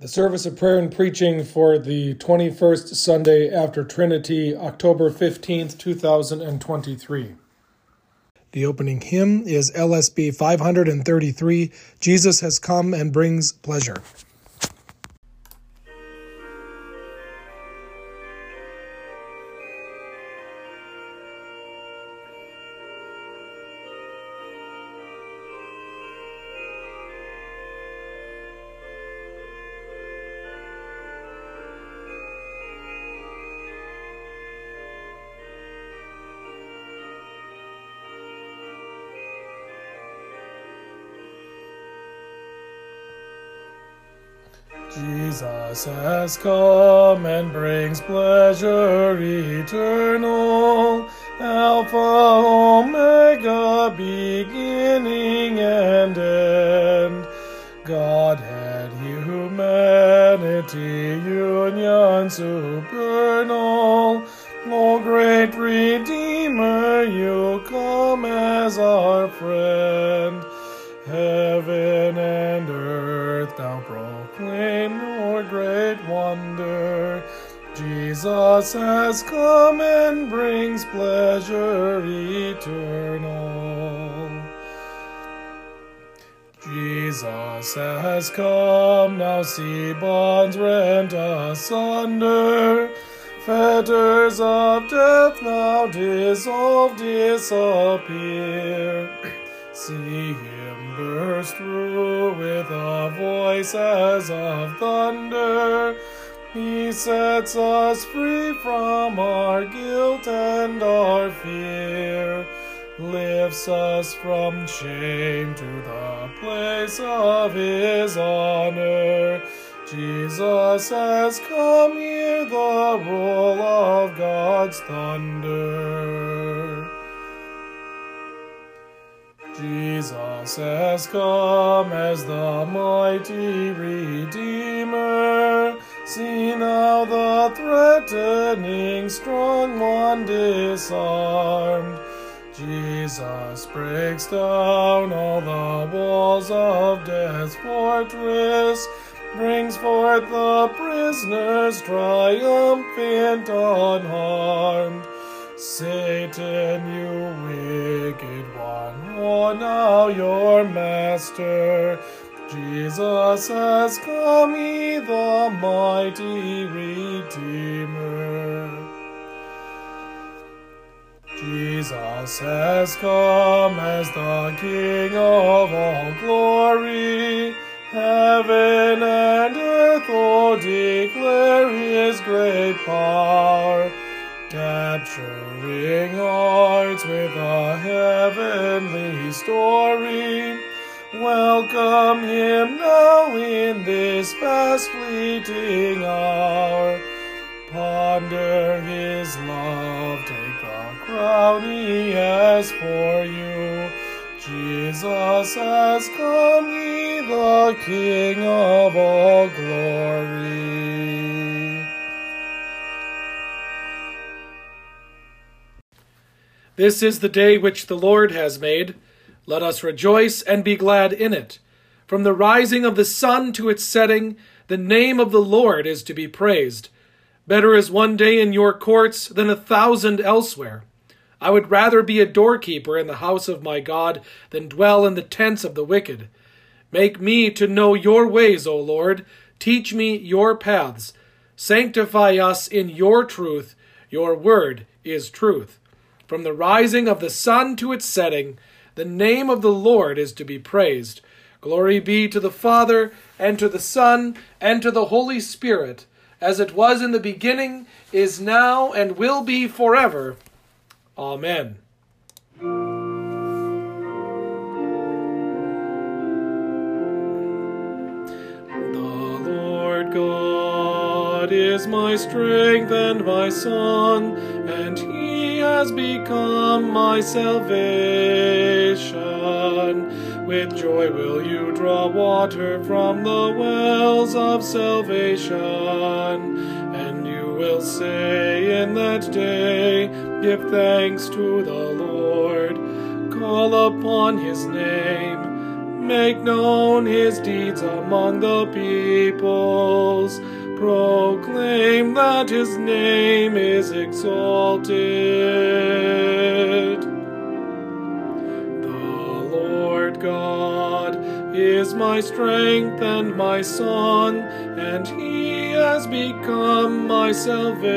The service of prayer and preaching for the 21st Sunday after Trinity, October 15th, 2023. The opening hymn is LSB 533 Jesus has come and brings pleasure. Jesus has come and brings pleasure eternal, Alpha, Omega, beginning and end. Godhead, humanity, union supernal. O great Redeemer, you come as our friend. Heaven and earth thou proclaim Jesus has come and brings pleasure eternal. Jesus has come, now see bonds rent asunder. Fetters of death now dissolve, disappear. See him burst through with a voice as of thunder. He sets us free from our guilt and our fear, lifts us from shame to the place of his honor. Jesus has come, here, the roll of God's thunder. Jesus has come as the mighty Redeemer. See now the threatening strong one disarmed. Jesus breaks down all the walls of death's fortress, brings forth the prisoners triumphant unharmed. Satan, you wicked one, oh now your master. Jesus has come, he the mighty Redeemer. Jesus has come as the King of all glory. Heaven and earth, oh, declare his great power capturing hearts with a heavenly story. Welcome him now in this fast fleeting hour. Ponder his love, take the crown he has for you. Jesus has come, he the King of all glory. This is the day which the Lord has made. Let us rejoice and be glad in it. From the rising of the sun to its setting, the name of the Lord is to be praised. Better is one day in your courts than a thousand elsewhere. I would rather be a doorkeeper in the house of my God than dwell in the tents of the wicked. Make me to know your ways, O Lord. Teach me your paths. Sanctify us in your truth. Your word is truth. From the rising of the sun to its setting, the name of the Lord is to be praised. Glory be to the Father, and to the Son, and to the Holy Spirit, as it was in the beginning, is now, and will be forever. Amen. The Lord God is my strength and my song, and he has become my salvation. With joy will you draw water from the wells of salvation, and you will say in that day, Give thanks to the Lord, call upon his name make known his deeds among the peoples. Proclaim that his name is exalted. The Lord God is my strength and my song, and he has become my salvation.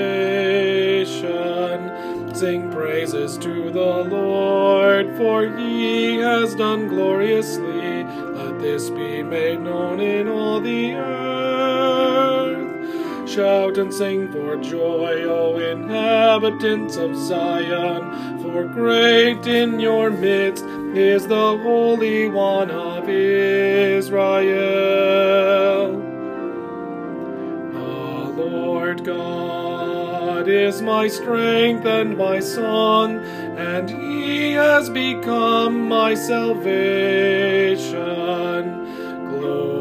Sing praises to the Lord, for he has done gloriously. Let this be made known in all the earth. Shout and sing for joy, O inhabitants of Zion, for great in your midst is the Holy One of Israel. The Lord God is my strength and my song, and he has become my salvation. Glory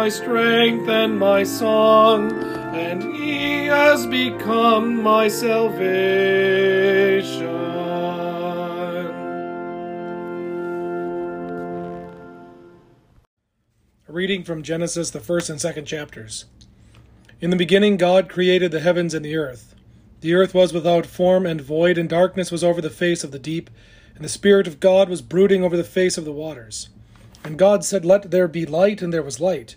My strength and my song, and he has become my salvation. A reading from Genesis, the first and second chapters. In the beginning, God created the heavens and the earth. The earth was without form and void, and darkness was over the face of the deep, and the Spirit of God was brooding over the face of the waters. And God said, Let there be light, and there was light.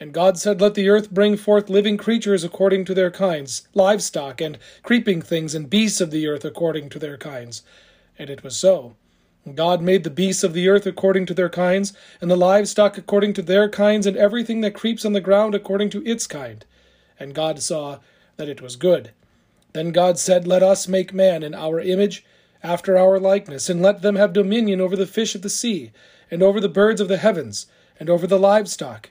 And God said, Let the earth bring forth living creatures according to their kinds, livestock, and creeping things, and beasts of the earth according to their kinds. And it was so. God made the beasts of the earth according to their kinds, and the livestock according to their kinds, and everything that creeps on the ground according to its kind. And God saw that it was good. Then God said, Let us make man in our image, after our likeness, and let them have dominion over the fish of the sea, and over the birds of the heavens, and over the livestock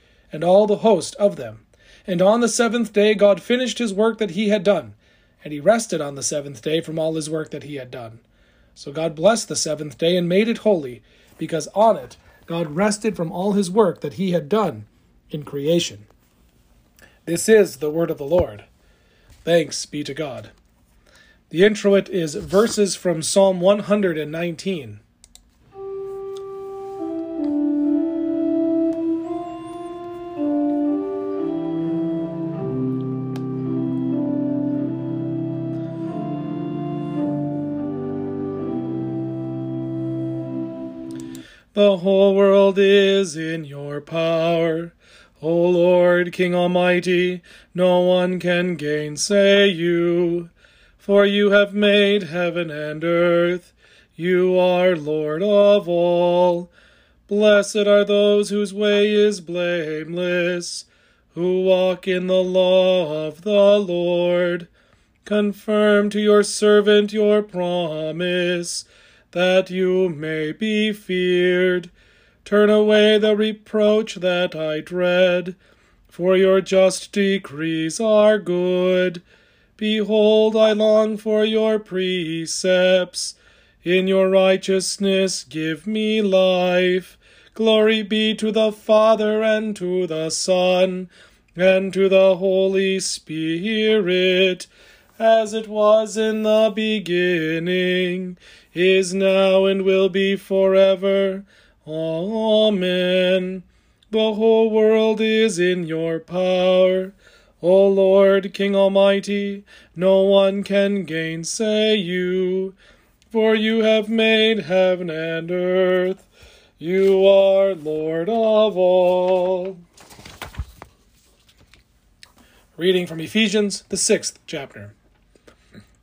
and all the host of them. And on the seventh day God finished his work that he had done, and he rested on the seventh day from all his work that he had done. So God blessed the seventh day and made it holy, because on it God rested from all his work that he had done in creation. This is the word of the Lord. Thanks be to God. The introit is verses from Psalm 119. The whole world is in your power. O Lord, King Almighty, no one can gainsay you. For you have made heaven and earth. You are Lord of all. Blessed are those whose way is blameless, who walk in the law of the Lord. Confirm to your servant your promise that you may be feared. Turn away the reproach that I dread, for your just decrees are good. Behold, I long for your precepts. In your righteousness give me life. Glory be to the Father and to the Son and to the Holy Spirit, as it was in the beginning is now, and will be forever. Amen. The whole world is in your power. O Lord, King Almighty, no one can gainsay you, for you have made heaven and earth. You are Lord of all. Reading from Ephesians, the sixth chapter.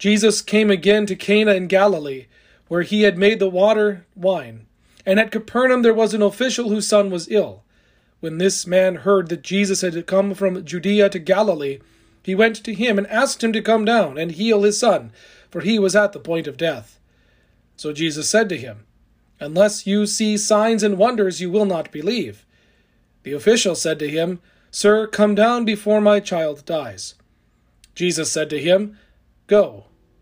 Jesus came again to Cana in Galilee, where he had made the water wine. And at Capernaum there was an official whose son was ill. When this man heard that Jesus had come from Judea to Galilee, he went to him and asked him to come down and heal his son, for he was at the point of death. So Jesus said to him, Unless you see signs and wonders, you will not believe. The official said to him, Sir, come down before my child dies. Jesus said to him, Go,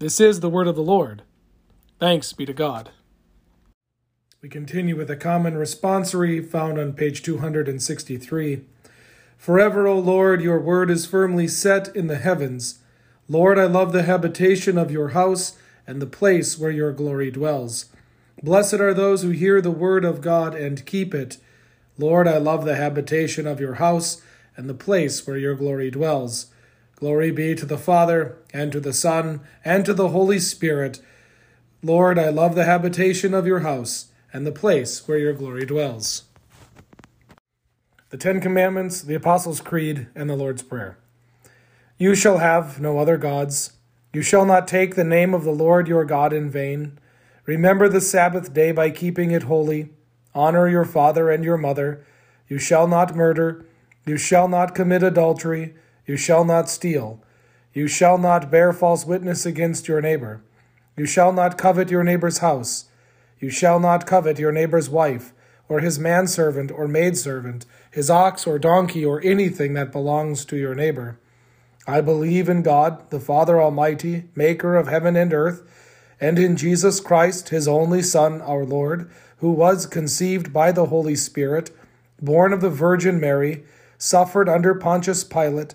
This is the word of the Lord. Thanks be to God. We continue with a common responsory found on page 263. Forever, O Lord, your word is firmly set in the heavens. Lord, I love the habitation of your house and the place where your glory dwells. Blessed are those who hear the word of God and keep it. Lord, I love the habitation of your house and the place where your glory dwells. Glory be to the Father, and to the Son, and to the Holy Spirit. Lord, I love the habitation of your house and the place where your glory dwells the Ten Commandments, the Apostles' Creed, and the Lord's Prayer. You shall have no other gods. You shall not take the name of the Lord your God in vain. Remember the Sabbath day by keeping it holy. Honor your father and your mother. You shall not murder. You shall not commit adultery. You shall not steal. You shall not bear false witness against your neighbor. You shall not covet your neighbor's house. You shall not covet your neighbor's wife or his manservant or maidservant, his ox or donkey, or anything that belongs to your neighbor. I believe in God, the Father Almighty, maker of heaven and earth, and in Jesus Christ, his only Son, our Lord, who was conceived by the Holy Spirit, born of the Virgin Mary, suffered under Pontius Pilate,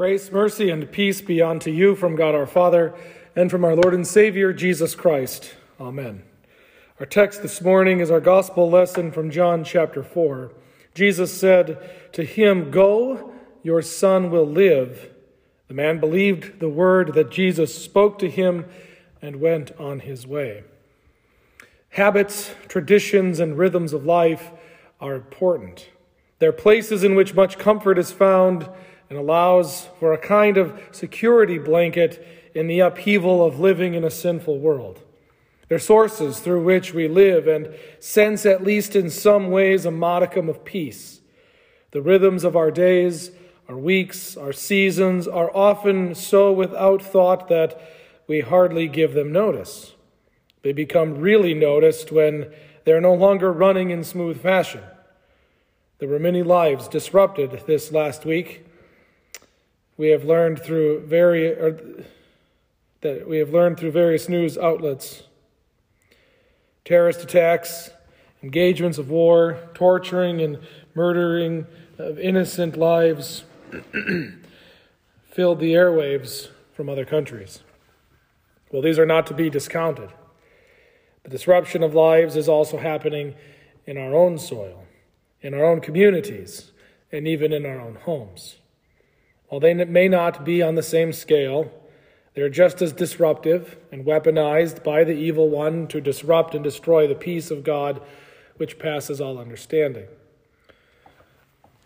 Grace, mercy, and peace be unto you from God our Father, and from our Lord and Savior, Jesus Christ. Amen. Our text this morning is our gospel lesson from John chapter 4. Jesus said to him, Go, your son will live. The man believed the word that Jesus spoke to him and went on his way. Habits, traditions, and rhythms of life are important. They're places in which much comfort is found and allows for a kind of security blanket in the upheaval of living in a sinful world. They're sources through which we live and sense, at least in some ways, a modicum of peace. The rhythms of our days, our weeks, our seasons are often so without thought that we hardly give them notice. They become really noticed when they're no longer running in smooth fashion. There were many lives disrupted this last week. We have learned through various that we have learned through various news outlets terrorist attacks, engagements of war, torturing and murdering of innocent lives filled the airwaves from other countries. Well, these are not to be discounted. The disruption of lives is also happening in our own soil, in our own communities, and even in our own homes. While they may not be on the same scale, they're just as disruptive and weaponized by the evil one to disrupt and destroy the peace of God which passes all understanding.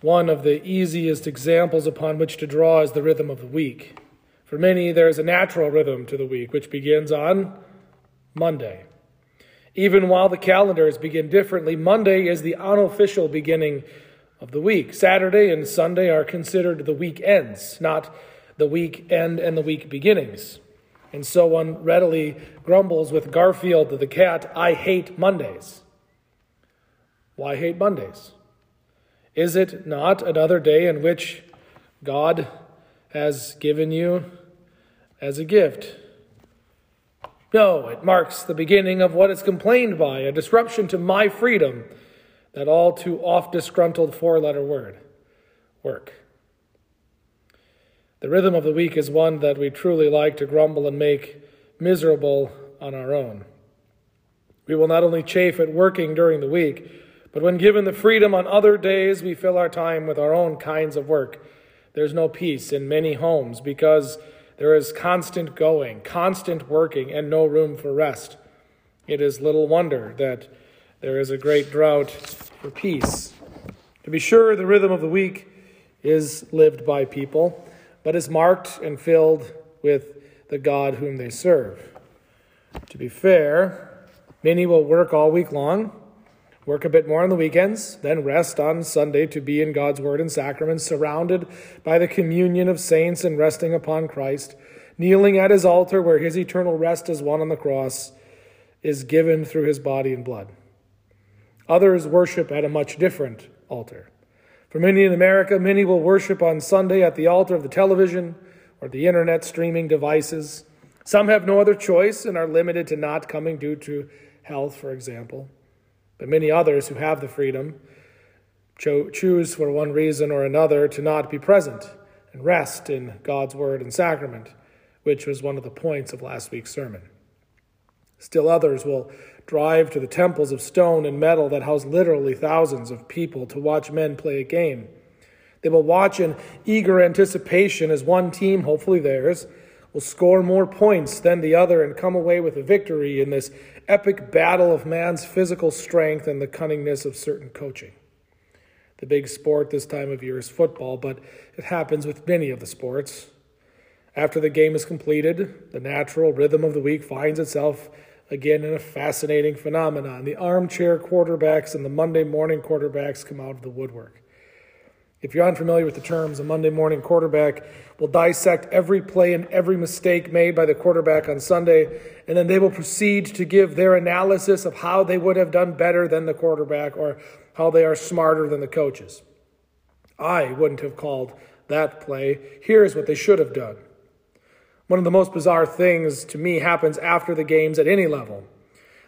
One of the easiest examples upon which to draw is the rhythm of the week. For many, there is a natural rhythm to the week, which begins on Monday. Even while the calendars begin differently, Monday is the unofficial beginning of the week. Saturday and Sunday are considered the weekends, not the week end and the week beginnings. And so one readily grumbles with Garfield the cat, I hate Mondays. Why hate Mondays? Is it not another day in which God has given you as a gift? No, it marks the beginning of what is complained by, a disruption to my freedom, that all too oft disgruntled four letter word work. The rhythm of the week is one that we truly like to grumble and make miserable on our own. We will not only chafe at working during the week, but when given the freedom on other days, we fill our time with our own kinds of work, There's no peace in many homes because there is constant going, constant working, and no room for rest. It is little wonder that there is a great drought for peace. To be sure, the rhythm of the week is lived by people, but is marked and filled with the God whom they serve. To be fair, many will work all week long, work a bit more on the weekends, then rest on Sunday to be in God's Word and sacraments, surrounded by the communion of saints and resting upon Christ, kneeling at his altar where his eternal rest is won on the cross, is given through his body and blood. Others worship at a much different altar. For many in America, many will worship on Sunday at the altar of the television or the internet streaming devices. Some have no other choice and are limited to not coming due to health, for example. But many others who have the freedom cho- choose for one reason or another to not be present and rest in God's word and sacrament, which was one of the points of last week's sermon. Still others will drive to the temples of stone and metal that house literally thousands of people to watch men play a game. They will watch in eager anticipation as one team, hopefully theirs, will score more points than the other and come away with a victory in this epic battle of man's physical strength and the cunningness of certain coaching. The big sport this time of year is football, but it happens with many of the sports. After the game is completed, the natural rhythm of the week finds itself again in a fascinating phenomenon. The armchair quarterbacks and the Monday morning quarterbacks come out of the woodwork. If you're unfamiliar with the terms, a Monday morning quarterback will dissect every play and every mistake made by the quarterback on Sunday, and then they will proceed to give their analysis of how they would have done better than the quarterback or how they are smarter than the coaches. I wouldn't have called that play. Here's what they should have done. One of the most bizarre things to me happens after the games at any level.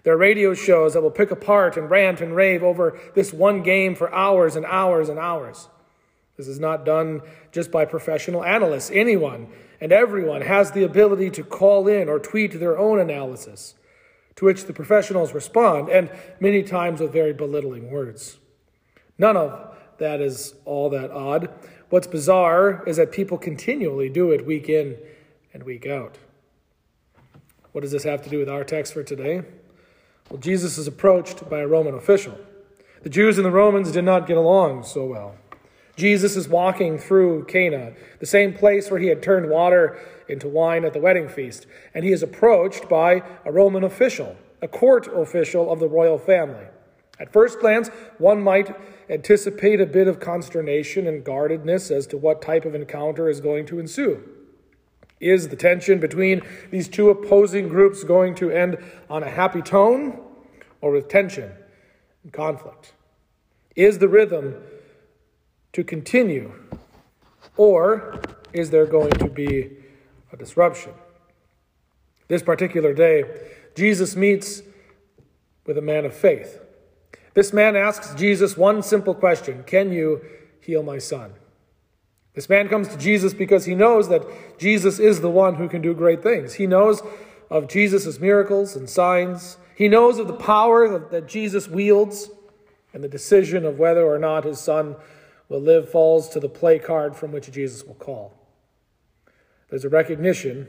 There are radio shows that will pick apart and rant and rave over this one game for hours and hours and hours. This is not done just by professional analysts. Anyone and everyone has the ability to call in or tweet their own analysis, to which the professionals respond, and many times with very belittling words. None of that is all that odd. What's bizarre is that people continually do it week in and week out. What does this have to do with our text for today? Well, Jesus is approached by a Roman official. The Jews and the Romans did not get along so well. Jesus is walking through Cana, the same place where he had turned water into wine at the wedding feast, and he is approached by a Roman official, a court official of the royal family. At first glance, one might anticipate a bit of consternation and guardedness as to what type of encounter is going to ensue. Is the tension between these two opposing groups going to end on a happy tone or with tension and conflict? Is the rhythm to continue? Or is there going to be a disruption? This particular day, Jesus meets with a man of faith. This man asks Jesus one simple question Can you heal my son? This man comes to Jesus because he knows that Jesus is the one who can do great things. He knows of Jesus' miracles and signs. He knows of the power that Jesus wields and the decision of whether or not his son will live falls to the play card from which Jesus will call. There's a recognition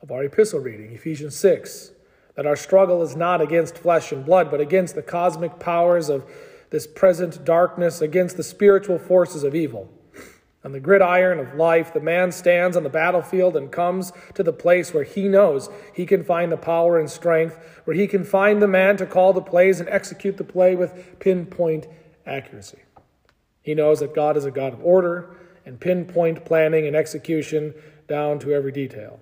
of our epistle reading, Ephesians 6, that our struggle is not against flesh and blood, but against the cosmic powers of this present darkness, against the spiritual forces of evil. On the gridiron of life, the man stands on the battlefield and comes to the place where he knows he can find the power and strength, where he can find the man to call the plays and execute the play with pinpoint accuracy. He knows that God is a God of order and pinpoint planning and execution down to every detail.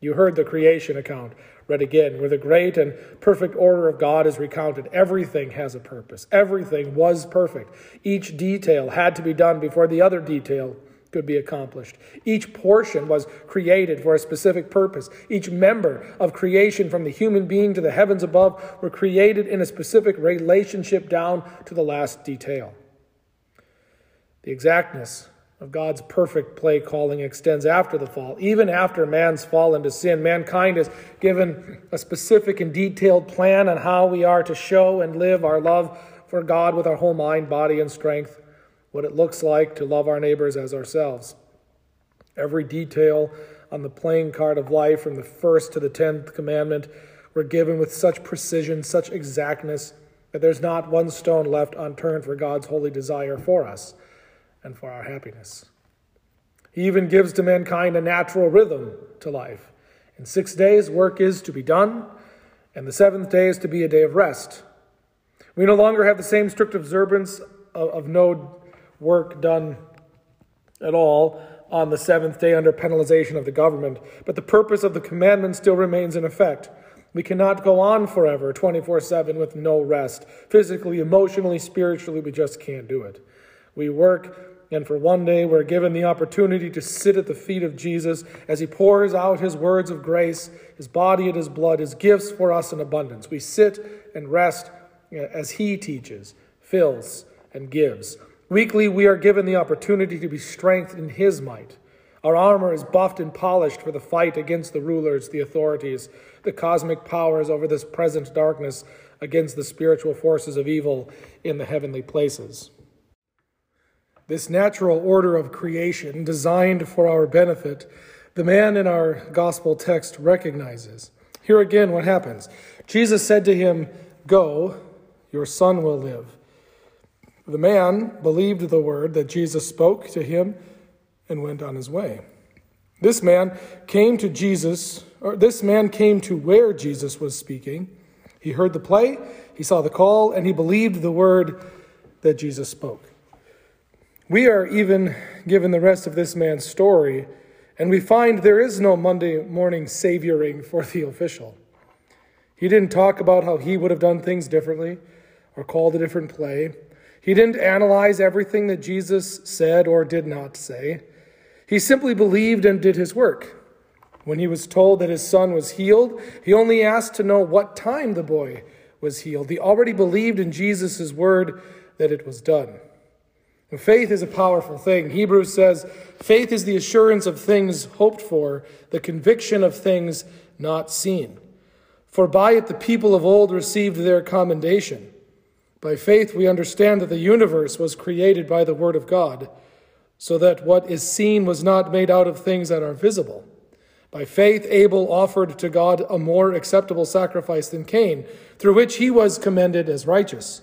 You heard the creation account read again, where the great and perfect order of God is recounted. Everything has a purpose, everything was perfect. Each detail had to be done before the other detail could be accomplished. Each portion was created for a specific purpose. Each member of creation, from the human being to the heavens above, were created in a specific relationship down to the last detail. The exactness of God's perfect play calling extends after the fall. Even after man's fall into sin, mankind is given a specific and detailed plan on how we are to show and live our love for God with our whole mind, body, and strength, what it looks like to love our neighbors as ourselves. Every detail on the playing card of life, from the first to the tenth commandment, were given with such precision, such exactness, that there's not one stone left unturned for God's holy desire for us and for our happiness. He even gives to mankind a natural rhythm to life. In six days, work is to be done, and the seventh day is to be a day of rest. We no longer have the same strict observance of, of no work done at all on the seventh day under penalization of the government, but the purpose of the commandment still remains in effect. We cannot go on forever, 24 7, with no rest. Physically, emotionally, spiritually, we just can't do it. We work and for one day, we're given the opportunity to sit at the feet of Jesus as he pours out his words of grace, his body and his blood, his gifts for us in abundance. We sit and rest as he teaches, fills, and gives. Weekly, we are given the opportunity to be strengthened in his might. Our armor is buffed and polished for the fight against the rulers, the authorities, the cosmic powers over this present darkness, against the spiritual forces of evil in the heavenly places. This natural order of creation, designed for our benefit, the man in our gospel text recognizes. Here again, what happens? Jesus said to him, Go, your son will live. The man believed the word that Jesus spoke to him and went on his way. This man came to Jesus, or this man came to where Jesus was speaking. He heard the play, he saw the call, and he believed the word that Jesus spoke. We are even given the rest of this man's story, and we find there is no Monday morning savioring for the official. He didn't talk about how he would have done things differently or called a different play. He didn't analyze everything that Jesus said or did not say. He simply believed and did his work. When he was told that his son was healed, he only asked to know what time the boy was healed. He already believed in Jesus' word that it was done. Faith is a powerful thing. Hebrews says, faith is the assurance of things hoped for, the conviction of things not seen. For by it the people of old received their commendation. By faith we understand that the universe was created by the Word of God, so that what is seen was not made out of things that are visible. By faith Abel offered to God a more acceptable sacrifice than Cain, through which he was commended as righteous.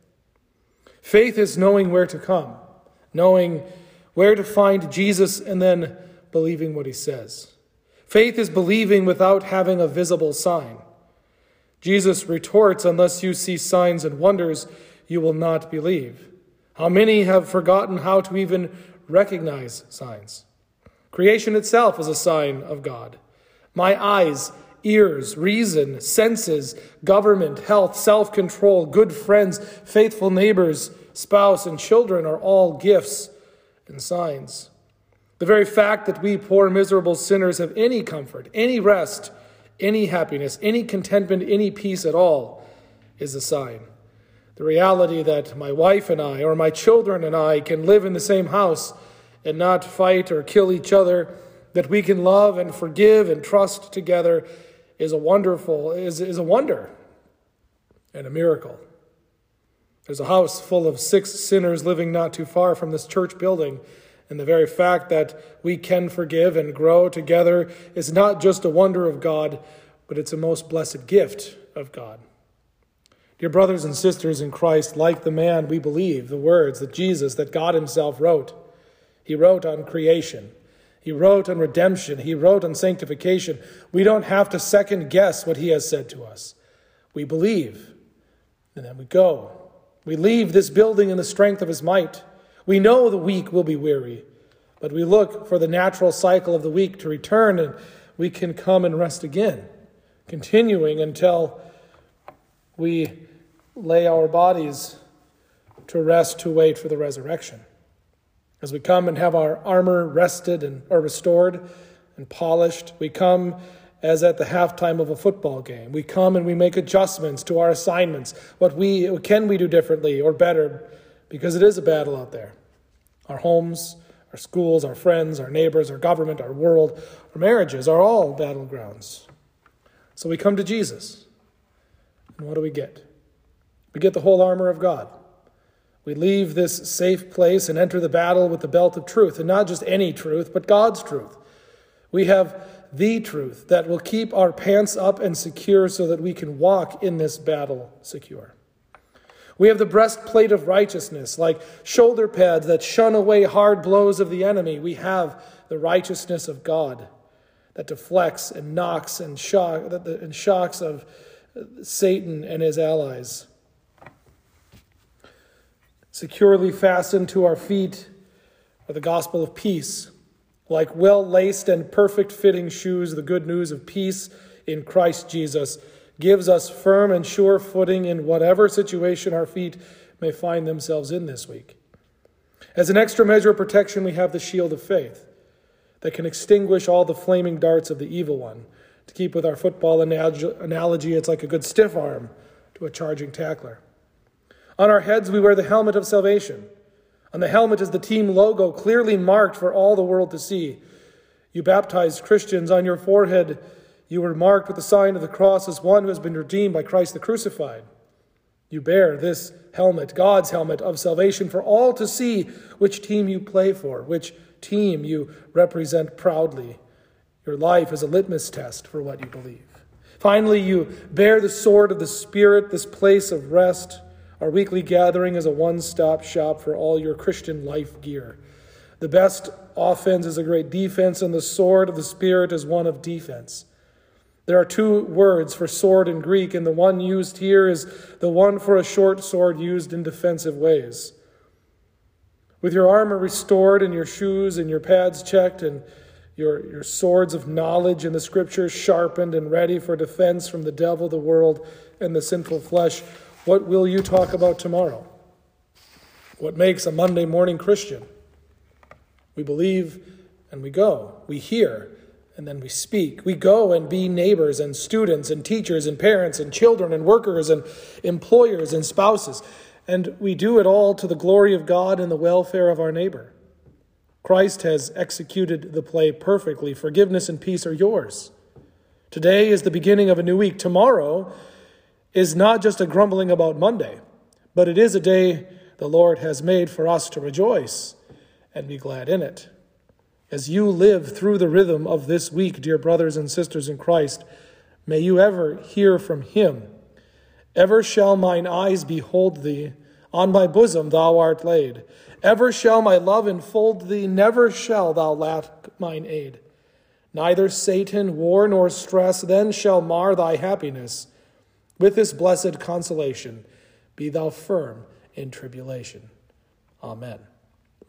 Faith is knowing where to come, knowing where to find Jesus and then believing what he says. Faith is believing without having a visible sign. Jesus retorts, Unless you see signs and wonders, you will not believe. How many have forgotten how to even recognize signs? Creation itself is a sign of God. My eyes, ears, reason, senses, government, health, self control, good friends, faithful neighbors, spouse, and children are all gifts and signs. The very fact that we poor, miserable sinners have any comfort, any rest, any happiness, any contentment, any peace at all is a sign. The reality that my wife and I, or my children and I, can live in the same house and not fight or kill each other, that we can love and forgive and trust together is a wonderful, is, is a wonder and a miracle. There's a house full of six sinners living not too far from this church building. And the very fact that we can forgive and grow together is not just a wonder of God, but it's a most blessed gift of God. Dear brothers and sisters in Christ, like the man, we believe the words that Jesus, that God Himself wrote. He wrote on creation, He wrote on redemption, He wrote on sanctification. We don't have to second guess what He has said to us. We believe, and then we go we leave this building in the strength of his might. We know the weak will be weary, but we look for the natural cycle of the week to return and we can come and rest again, continuing until we lay our bodies to rest to wait for the resurrection. As we come and have our armor rested and or restored, and polished. We come as at the halftime of a football game. We come and we make adjustments to our assignments. What we what can we do differently or better because it is a battle out there. Our homes, our schools, our friends, our neighbors, our government, our world, our marriages are all battlegrounds. So we come to Jesus. And what do we get? We get the whole armor of God. We leave this safe place and enter the battle with the belt of truth, and not just any truth, but God's truth. We have the truth that will keep our pants up and secure so that we can walk in this battle secure. We have the breastplate of righteousness, like shoulder pads that shun away hard blows of the enemy. We have the righteousness of God that deflects and knocks and, shock, and shocks of Satan and his allies. Securely fastened to our feet are the gospel of peace like well laced and perfect fitting shoes, the good news of peace in Christ Jesus gives us firm and sure footing in whatever situation our feet may find themselves in this week. As an extra measure of protection, we have the shield of faith that can extinguish all the flaming darts of the evil one. To keep with our football analogy, it's like a good stiff arm to a charging tackler. On our heads, we wear the helmet of salvation on the helmet is the team logo clearly marked for all the world to see. You baptized Christians on your forehead, you were marked with the sign of the cross as one who has been redeemed by Christ the crucified. You bear this helmet, God's helmet of salvation, for all to see which team you play for, which team you represent proudly. Your life is a litmus test for what you believe. Finally, you bear the sword of the Spirit, this place of rest our weekly gathering is a one stop shop for all your Christian life gear. The best offense is a great defense, and the sword of the Spirit is one of defense. There are two words for sword in Greek, and the one used here is the one for a short sword used in defensive ways. With your armor restored, and your shoes and your pads checked, and your, your swords of knowledge in the scriptures sharpened and ready for defense from the devil, the world, and the sinful flesh, what will you talk about tomorrow? What makes a Monday morning Christian? We believe and we go. We hear and then we speak. We go and be neighbors and students and teachers and parents and children and workers and employers and spouses. And we do it all to the glory of God and the welfare of our neighbor. Christ has executed the play perfectly. Forgiveness and peace are yours. Today is the beginning of a new week. Tomorrow is not just a grumbling about Monday, but it is a day the Lord has made for us to rejoice and be glad in it. As you live through the rhythm of this week, dear brothers and sisters in Christ, may you ever hear from Him. Ever shall mine eyes behold thee, on my bosom thou art laid. Ever shall my love enfold thee, never shall thou lack mine aid. Neither Satan, war, nor stress then shall mar thy happiness. With this blessed consolation, be thou firm in tribulation. Amen.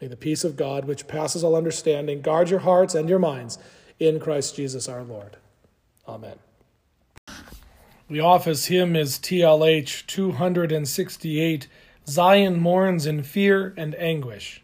May the peace of God, which passes all understanding, guard your hearts and your minds in Christ Jesus our Lord. Amen. The office hymn is TLH 268 Zion mourns in fear and anguish.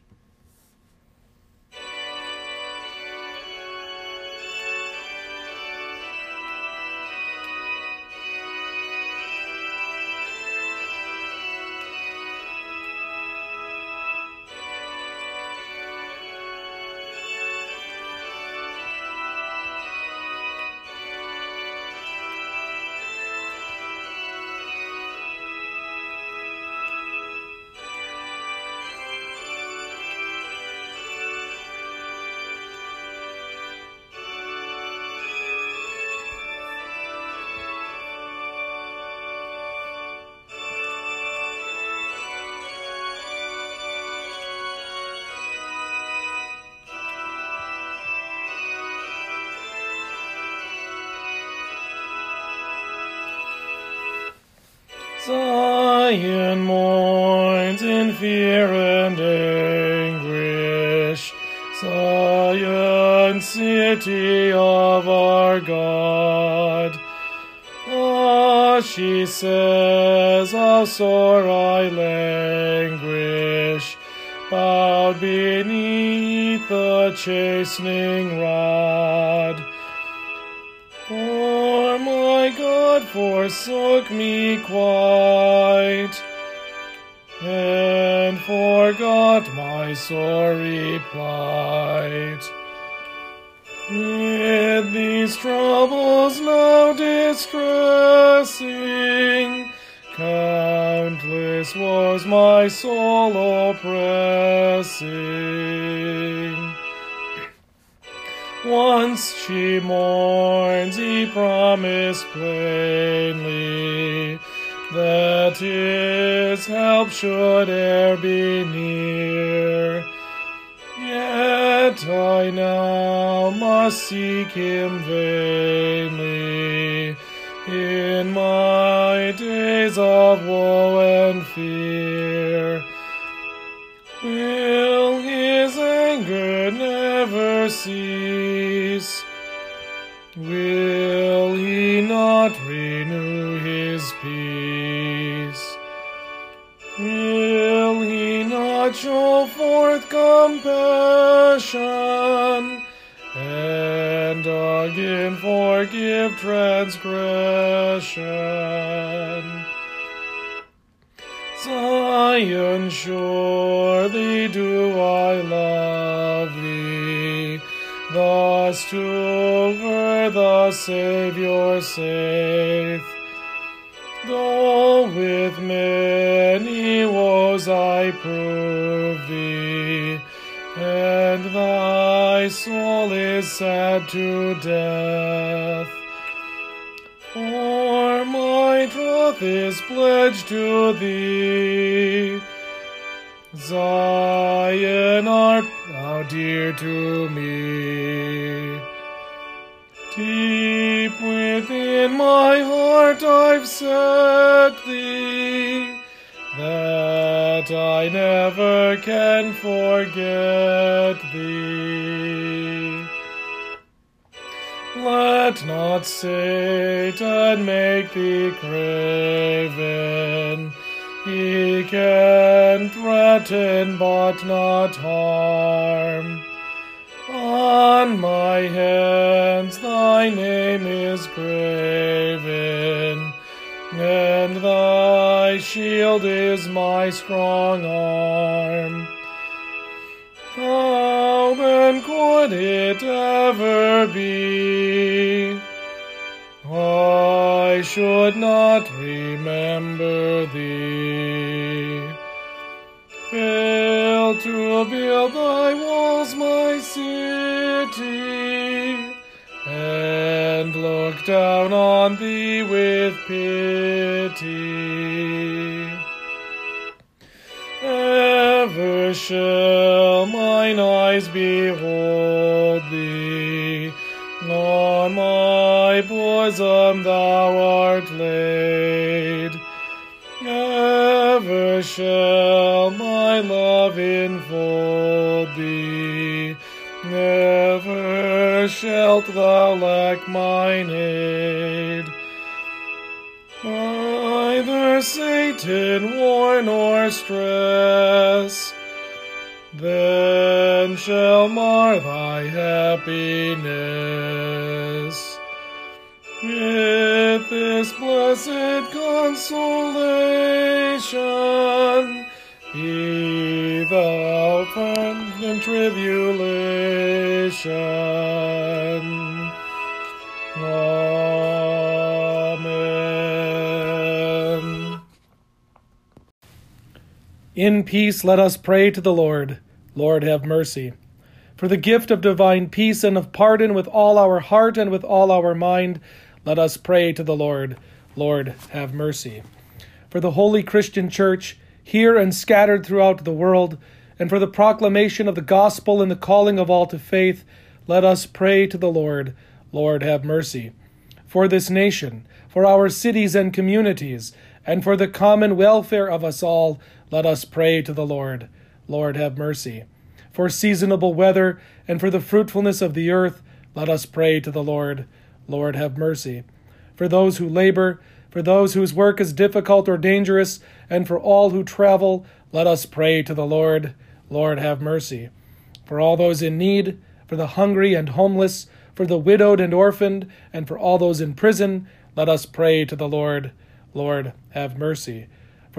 Zion mourns in fear and anguish. Zion, city of our God. Ah, she says, how sore I languish. bowed beneath the chastening rod. Forsook me quite, and forgot my sorry plight. With these troubles now distressing, countless was my soul oppressing. Once she mourns, he promised plainly that his help should e'er be near. Yet I now must seek him vainly in my days of woe and fear. Never cease? Will he not renew his peace? Will he not show forth compassion and again forgive transgression? Zion, surely do I love thus to her the Saviour saith. Though with many woes I prove thee, and thy soul is sad to death. For my troth is pledged to thee. Zion, art thou dear to me. Deep within my heart I've set thee, that I never can forget thee. Let not Satan make thee craven. He can threaten but not harm. On my hands thy name is graven, and thy shield is my strong arm. How then could it ever be? I should not remember thee. Fail to build thy walls, my city, and look down on thee with pity. Ever shall mine eyes behold thee, on my bosom thou art laid. Ever shall my love enfold thee, never shalt thou lack mine aid. Neither Satan warn or stress, then shall mar thy happiness. With this blessed consolation, be thou found in tribulation. Amen. In peace, let us pray to the Lord. Lord, have mercy. For the gift of divine peace and of pardon with all our heart and with all our mind, let us pray to the Lord. Lord, have mercy. For the holy Christian Church, here and scattered throughout the world, and for the proclamation of the gospel and the calling of all to faith, let us pray to the Lord. Lord, have mercy. For this nation, for our cities and communities, and for the common welfare of us all, let us pray to the Lord. Lord, have mercy. For seasonable weather and for the fruitfulness of the earth, let us pray to the Lord. Lord, have mercy. For those who labor, for those whose work is difficult or dangerous, and for all who travel, let us pray to the Lord. Lord, have mercy. For all those in need, for the hungry and homeless, for the widowed and orphaned, and for all those in prison, let us pray to the Lord. Lord, have mercy.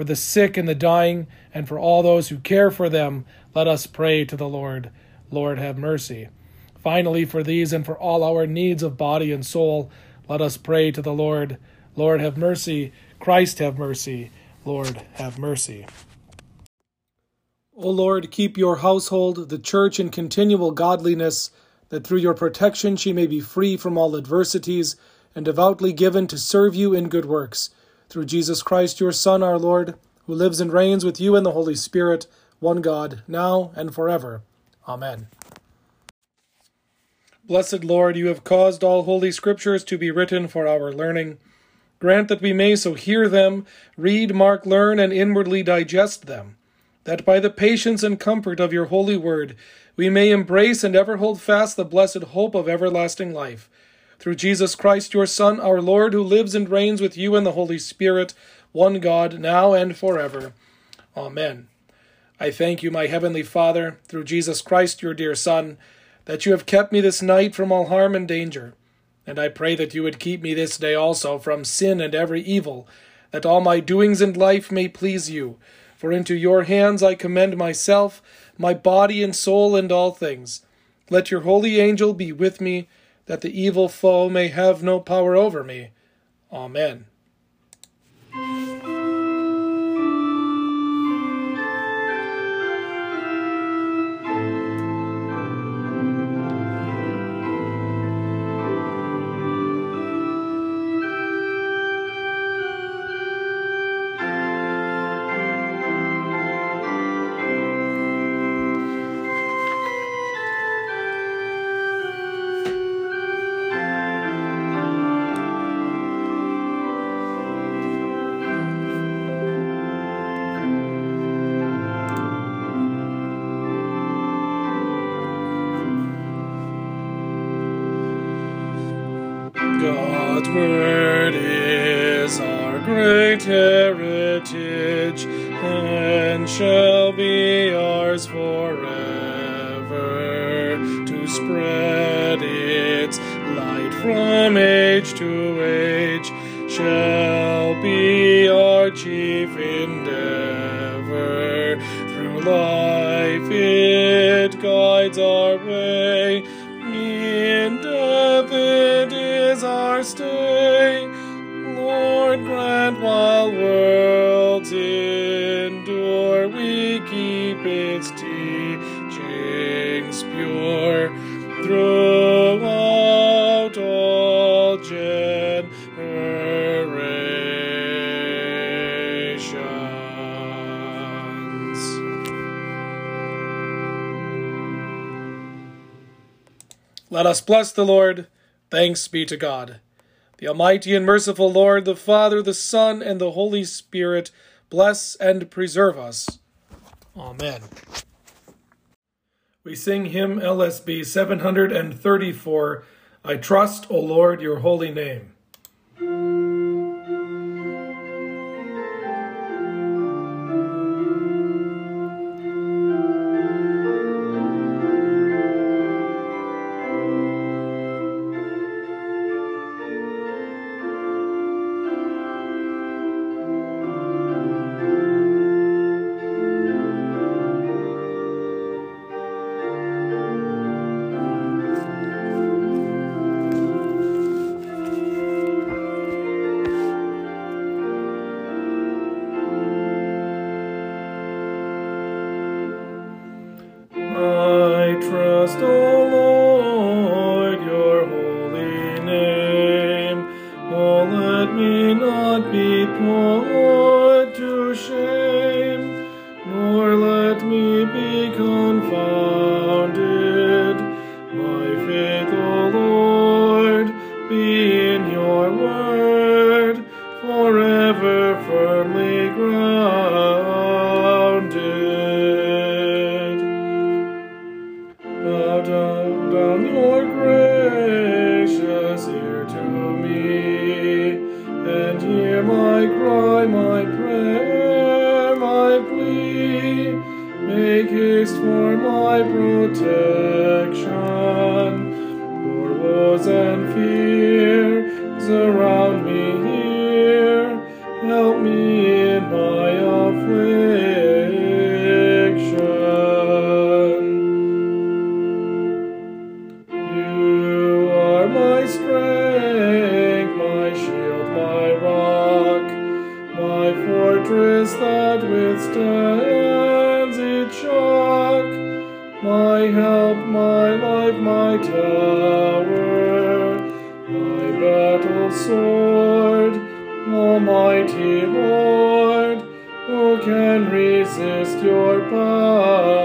For the sick and the dying, and for all those who care for them, let us pray to the Lord. Lord, have mercy. Finally, for these and for all our needs of body and soul, let us pray to the Lord. Lord, have mercy. Christ, have mercy. Lord, have mercy. O Lord, keep your household, the church, in continual godliness, that through your protection she may be free from all adversities and devoutly given to serve you in good works. Through Jesus Christ, your Son, our Lord, who lives and reigns with you in the Holy Spirit, one God, now and forever. Amen. Blessed Lord, you have caused all holy scriptures to be written for our learning. Grant that we may so hear them, read, mark, learn, and inwardly digest them that by the patience and comfort of your holy word we may embrace and ever hold fast the blessed hope of everlasting life. Through Jesus Christ, your Son, our Lord, who lives and reigns with you in the Holy Spirit, one God, now and forever. Amen. I thank you, my heavenly Father, through Jesus Christ, your dear Son, that you have kept me this night from all harm and danger. And I pray that you would keep me this day also from sin and every evil, that all my doings in life may please you for into your hands I commend myself, my body and soul, and all things. Let your holy angel be with me, that the evil foe may have no power over me. Amen. Chief endeavor through life Let us bless the Lord. Thanks be to God. The Almighty and merciful Lord, the Father, the Son, and the Holy Spirit, bless and preserve us. Amen. We sing hymn LSB 734 I trust, O Lord, your holy name. Sword, Almighty Lord, who can resist your power?